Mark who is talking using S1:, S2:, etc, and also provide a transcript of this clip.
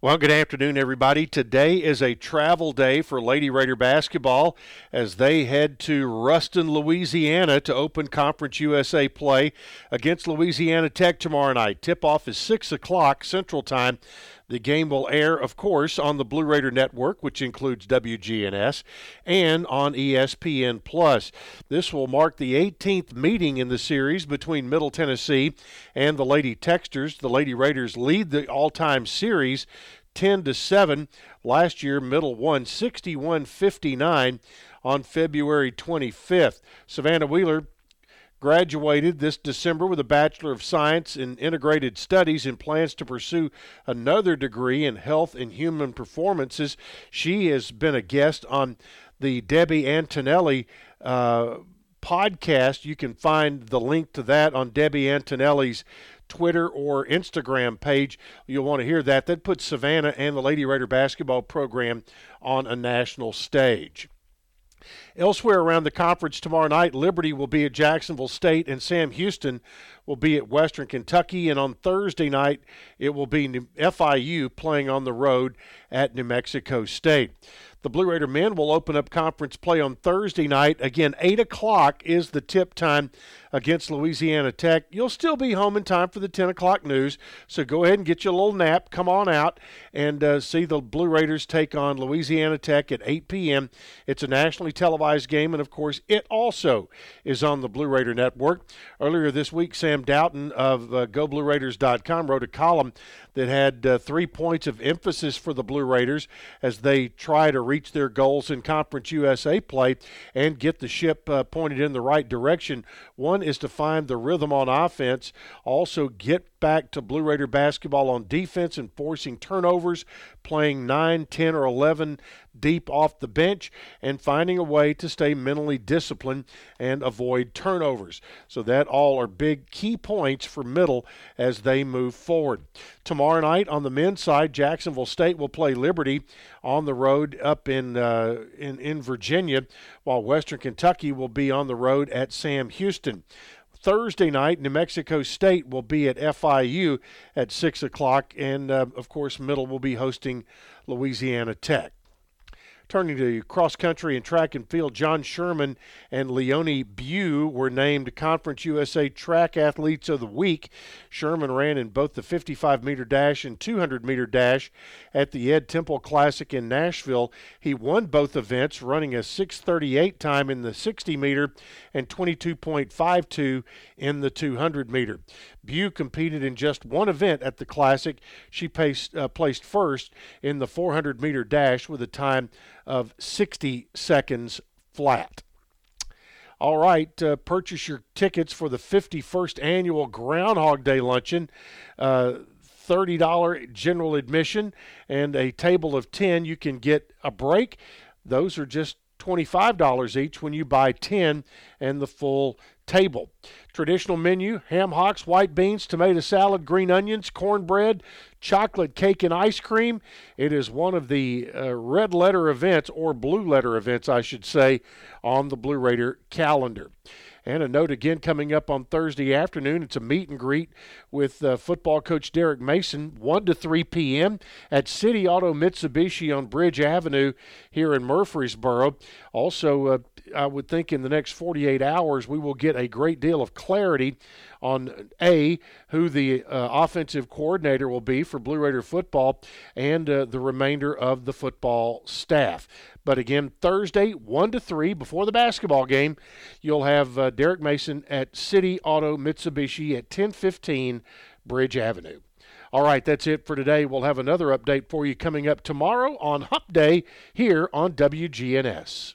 S1: Well, good afternoon, everybody. Today is a travel day for Lady Raider basketball as they head to Ruston, Louisiana to open Conference USA play against Louisiana Tech tomorrow night. Tip off is 6 o'clock Central Time. The game will air, of course, on the Blue Raider Network, which includes WGNS, and on ESPN Plus. This will mark the 18th meeting in the series between Middle Tennessee and the Lady Techsters. The Lady Raiders lead the all-time series 10 to 7. Last year, Middle won 61-59 on February 25th. Savannah Wheeler graduated this December with a Bachelor of Science in Integrated Studies and plans to pursue another degree in Health and Human Performances. She has been a guest on the Debbie Antonelli uh, podcast. You can find the link to that on Debbie Antonelli's Twitter or Instagram page. You'll want to hear that. That puts Savannah and the Lady Raider basketball program on a national stage. Elsewhere around the conference tomorrow night, Liberty will be at Jacksonville State and Sam Houston will be at Western Kentucky. And on Thursday night, it will be FIU playing on the road at New Mexico State. The Blue Raider men will open up conference play on Thursday night. Again, 8 o'clock is the tip time against Louisiana Tech. You'll still be home in time for the 10 o'clock news, so go ahead and get you a little nap. Come on out and uh, see the Blue Raiders take on Louisiana Tech at 8 p.m. It's a nationally televised game, and of course, it also is on the Blue Raider Network. Earlier this week, Sam Doughton of uh, GoBlueRaiders.com wrote a column that had uh, three points of emphasis for the Blue Raiders as they try to reach their goals in Conference USA play and get the ship uh, pointed in the right direction. One is to find the rhythm on offense, also get back to Blue Raider basketball on defense and forcing turnovers, playing 9, 10, or 11 deep off the bench, and finding a way to stay mentally disciplined and avoid turnovers. So, that all are big key points for middle as they move forward. Tomorrow night on the men's side, Jacksonville State will play Liberty on the road up in, uh, in, in Virginia, while Western Kentucky will be on the road at Sam Houston. Thursday night, New Mexico State will be at FIU at 6 o'clock, and uh, of course, Middle will be hosting Louisiana Tech. Turning to cross country and track and field, John Sherman and Leonie Bew were named Conference USA Track Athletes of the Week. Sherman ran in both the 55 meter dash and 200 meter dash at the Ed Temple Classic in Nashville. He won both events, running a 638 time in the 60 meter and 22.52 in the 200 meter. Bew competed in just one event at the Classic. She placed, uh, placed first in the 400 meter dash with a time of 60 seconds flat. All right, uh, purchase your tickets for the 51st annual Groundhog Day luncheon. Uh, $30 general admission and a table of 10. You can get a break. Those are just $25 each when you buy 10 and the full table. Traditional menu ham hocks, white beans, tomato salad, green onions, cornbread, chocolate cake, and ice cream. It is one of the uh, red letter events, or blue letter events, I should say, on the Blue Raider calendar. And a note again coming up on Thursday afternoon. It's a meet and greet with uh, football coach Derek Mason, 1 to 3 p.m. at City Auto Mitsubishi on Bridge Avenue here in Murfreesboro. Also, uh, I would think in the next 48 hours, we will get a great deal of clarity on A, who the uh, offensive coordinator will be for Blue Raider football and uh, the remainder of the football staff. But again, Thursday, 1 to 3, before the basketball game, you'll have uh, Derek Mason at City Auto Mitsubishi at 1015 Bridge Avenue. All right, that's it for today. We'll have another update for you coming up tomorrow on Hump Day here on WGNS.